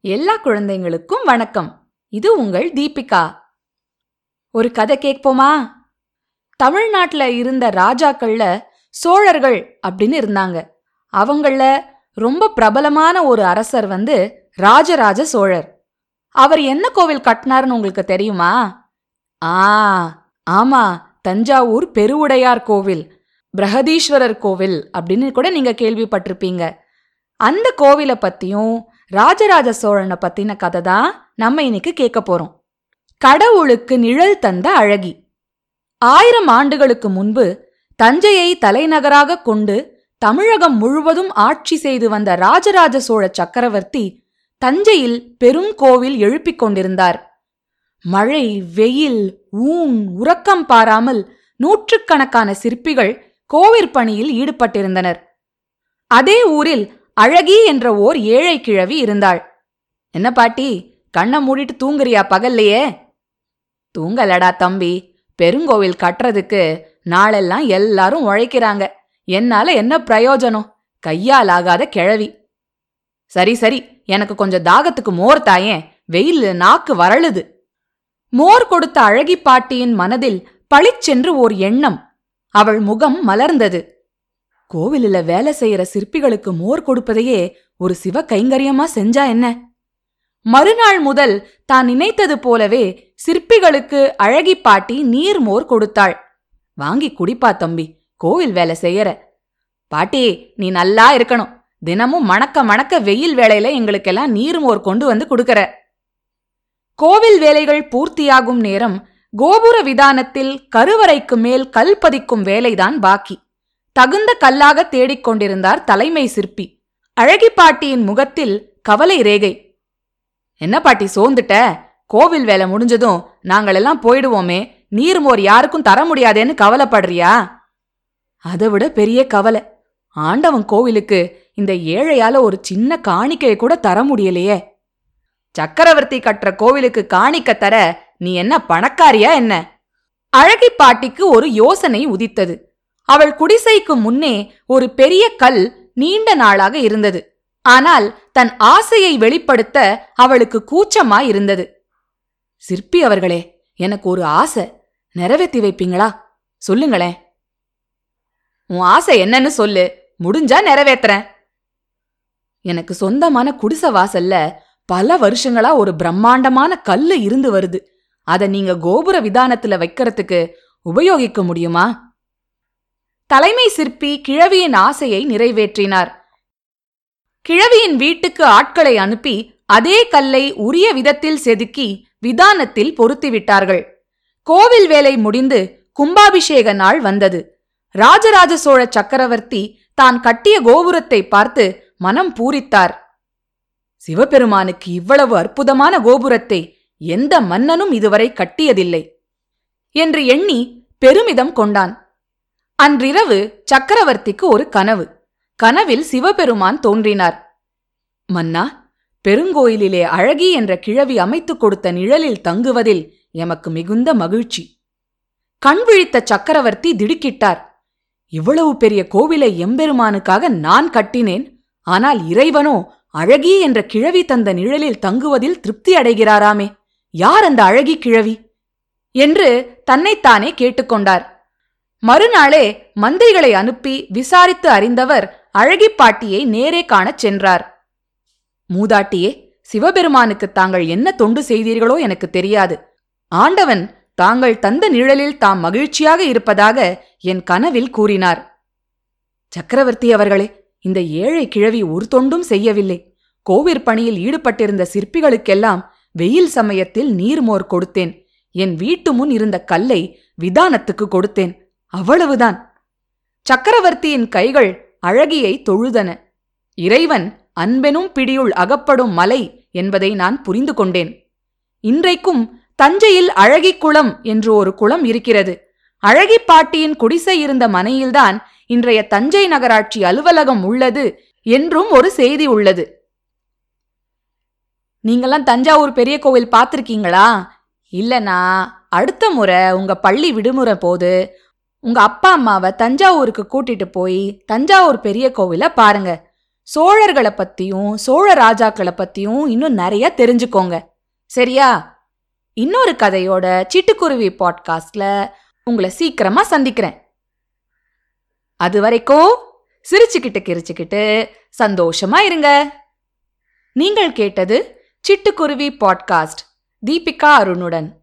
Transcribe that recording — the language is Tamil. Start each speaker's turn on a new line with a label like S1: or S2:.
S1: எல்லா குழந்தைங்களுக்கும் வணக்கம். இது உங்கள் தீபிகா. ஒரு கதை கேட்போமா? தமிழ்நாட்டுல இருந்த ராஜாக்கள்ல சோழர்கள் அப்படின்னு இருந்தாங்க. அவங்கள ரொம்ப பிரபலமான ஒரு அரசர் வந்து ராஜராஜ சோழர். அவர் என்ன கோவில் கட்டினாருன்னு உங்களுக்கு தெரியுமா? ஆ ஆமா தஞ்சாவூர் பெருவுடையார் கோவில் பிரகதீஸ்வரர் கோவில் அப்படின்னு கூட நீங்க கேள்விப்பட்டிருப்பீங்க. அந்த கோவிலை பத்தியும் ராஜராஜ சோழனை பத்தின கதை தான் நம்ம இன்னைக்கு கேட்க போறோம். கடவுளுக்கு நிழல் தந்த அழகி. ஆயிரம் ஆண்டுகளுக்கு முன்பு தஞ்சையை தலைநகராக கொண்டு தமிழகம் முழுவதும் ஆட்சி செய்து வந்த ராஜராஜ சோழ சக்கரவர்த்தி தஞ்சையில் பெரும் கோவில் எழுப்பிக் கொண்டிருந்தார். மழை வெயில் ஊன் உறக்கம் பாராமல் நூற்றுக்கணக்கான சிற்பிகள் கோவிற்பணியில் ஈடுபட்டிருந்தனர். அதே ஊரில் அழகி என்ற ஓர் ஏழை கிழவி இருந்தாள். என்ன பாட்டி கண்ணை மூடிட்டு தூங்குறியா பகல்லையே? தூங்கலடா தம்பி பெருங்கோவில் கட்டுறதுக்கு நாளெல்லாம் எல்லாரும் உழைக்கிறாங்க. என்னால என்ன பிரயோஜனம்? கையால் ஆகாத கிழவி. சரி சரி எனக்கு கொஞ்சம் தாகத்துக்கு மோர் தாயேன் வெயில் நாக்கு வரழுது. மோர் கொடுத்த அழகி பாட்டியின் மனதில் பளிச்சென்று ஓர் எண்ணம். அவள் முகம் மலர்ந்தது. கோவிலில் வேலை செய்யற சிற்பிகளுக்கு மோர் கொடுப்பதையே ஒரு சிவ கைங்கரியமா செஞ்சா என்ன? மறுநாள் முதல் தான் நினைத்தது போலவே சிற்பிகளுக்கு அழகி பாட்டி நீர் மோர் கொடுத்தாள். வாங்கி குடிப்பா தம்பி கோவில் வேலை செய்யற. பாட்டி நீ நல்லா இருக்கணும். தினமும் மணக்க மணக்க வெயில் வேளையில எங்களுக்கெல்லாம் நீர் மோர் கொண்டு வந்து கொடுக்கற. கோவில் வேலைகள் பூர்த்தியாகும் நேரம் கோபுர விதானத்தில் கருவறைக்கு மேல் கல் பதிக்கும் வேலைதான் பாக்கி. தகுந்த கல்லாக தேடிக் கொண்டிருந்தார் தலைமை சிற்பி. அழகி பாட்டியின் முகத்தில் கவலை ரேகை. என்ன பாட்டி சோர்ந்துட்ட? கோவில் வேலை முடிஞ்சதும் நாங்களெல்லாம் போயிடுவோமே. நீர்மோர் யாருக்கும் தர முடியாதேன்னு கவலைப்படுறியா? அதை விட பெரிய கவலை. ஆண்டவன் கோவிலுக்கு இந்த ஏழையால ஒரு சின்ன காணிக்கையை கூட தர முடியலையே. சக்கரவர்த்தி கட்டுற கோவிலுக்கு காணிக்க தர நீ என்ன பணக்காரியா என்ன? அழகி பாட்டிக்கு ஒரு யோசனை உதித்தது. அவள் குடிசைக்கு முன்னே ஒரு பெரிய கல் நீண்ட நாளாக இருந்தது. ஆனால் தன் ஆசையை வெளிப்படுத்த அவளுக்கு கூச்சமா இருந்தது சிற்பி அவர்களே எனக்கு ஒரு ஆசை. நிறைவேற்றி வைப்பீங்களா? சொல்லுங்களேன். உன் ஆசை என்னன்னு சொல்லு. முடிஞ்சா நிறைவேத்துறேன் எனக்கு சொந்தமான குடிசை வாசல்ல பல வருஷங்களா ஒரு பிரம்மாண்டமான கல்லு இருந்து வருது. அத நீங்க கோபுர விதானத்துல வைக்கிறதுக்கு உபயோகிக்க முடியுமா? தலைமை சிற்பி கிழவியின் ஆசையை நிறைவேற்றினார். கிழவியின் வீட்டுக்கு ஆட்களை அனுப்பி அதே கல்லை உரிய விதத்தில் செதுக்கி விதானத்தில் பொருத்திவிட்டார்கள் கோவில் வேலை முடிந்து கும்பாபிஷேக நாள் வந்தது. ராஜராஜ சோழ சக்கரவர்த்தி தான் கட்டிய கோபுரத்தை பார்த்து மனம் பூரித்தார். சிவபெருமானுக்கு இவ்வளவு அற்புதமான கோபுரத்தை எந்த மன்னனும் இதுவரை கட்டியதில்லை என்று எண்ணி பெருமிதம் கொண்டான். அன்றிரவு சக்கரவர்த்திக்கு ஒரு கனவு. கனவில் சிவபெருமான் தோன்றினார். மன்னா பெருங்கோயிலிலே அழகி என்ற கிழவி அமைத்துக் கொடுத்த நிழலில் தங்குவதில் எமக்கு மிகுந்த மகிழ்ச்சி. கண் விழித்த சக்கரவர்த்தி திடுக்கிட்டார். இவ்வளவு பெரிய கோவிலை எம்பெருமானுக்காக நான் கட்டினேன். ஆனால் இறைவனோ அழகி என்ற கிழவி தந்த நிழலில் தங்குவதில் திருப்தி அடைகிறாராமே. யார் அந்த அழகி கிழவி? என்று தன்னைத்தானே கேட்டுக்கொண்டார் மறுநாளே மந்திரிகளை அனுப்பி விசாரித்து அறிந்தவர் அழகி பாட்டியை நேரே காணச் சென்றார். மூதாட்டியே சிவபெருமானுக்கு தாங்கள் என்ன தொண்டு செய்தீர்களோ எனக்கு தெரியாது. ஆண்டவன் தாங்கள் தந்த நிழலில் தாம் மகிழ்ச்சியாக இருப்பதாக என் கனவில் கூறினார். சக்கரவர்த்தி அவர்களே இந்த ஏழை கிழவி ஒரு தொண்டும் செய்யவில்லை. கோவிற் பணியில் ஈடுபட்டிருந்த சிற்பிகளுக்கெல்லாம் வெயில் சமயத்தில் நீர்மோர் கொடுத்தேன். என் வீட்டு முன் இருந்த கல்லை விதானத்துக்கு கொடுத்தேன். அவ்வளவுதான். சக்கரவர்த்தியின் கைகள் அழகியை தொழுதன. இறைவன் அன்பெனும் பிடியுள் அகப்படும் மலை என்பதை நான் புரிந்து கொண்டேன். இன்றைக்கும் தஞ்சையில் அழகி குளம் என்று ஒரு குளம் இருக்கிறது. அழகி பாட்டியின் குடிசை இருந்த மனையில்தான் இன்றைய தஞ்சை நகராட்சி அலுவலகம் உள்ளது என்றும் ஒரு செய்தி உள்ளது. நீங்கெல்லாம் தஞ்சாவூர் பெரிய கோவில் பார்த்திருக்கீங்களா? இல்லனா அடுத்த முறை உங்க பள்ளி விடுமுறை போது உங்க அப்பா அம்மாவை தஞ்சாவூருக்கு கூட்டிட்டு போய் தஞ்சாவூர் பெரிய கோவில பாருங்க. சோழர்களை பத்தியும் சோழ ராஜாக்களை பத்தியும் இன்னும் நிறைய தெரிஞ்சுக்கோங்க. சரியா? இன்னொரு கதையோட சிட்டுக்குருவி பாட்காஸ்ட்ல உங்களை சீக்கிரமா சந்திக்கிறேன். அது வரைக்கும் சிரிச்சுக்கிட்டு கிரிச்சுக்கிட்டு சந்தோஷமா இருங்க. நீங்கள் கேட்டது சிட்டுக்குருவி பாட்காஸ்ட். தீபிகா அருணுடன்.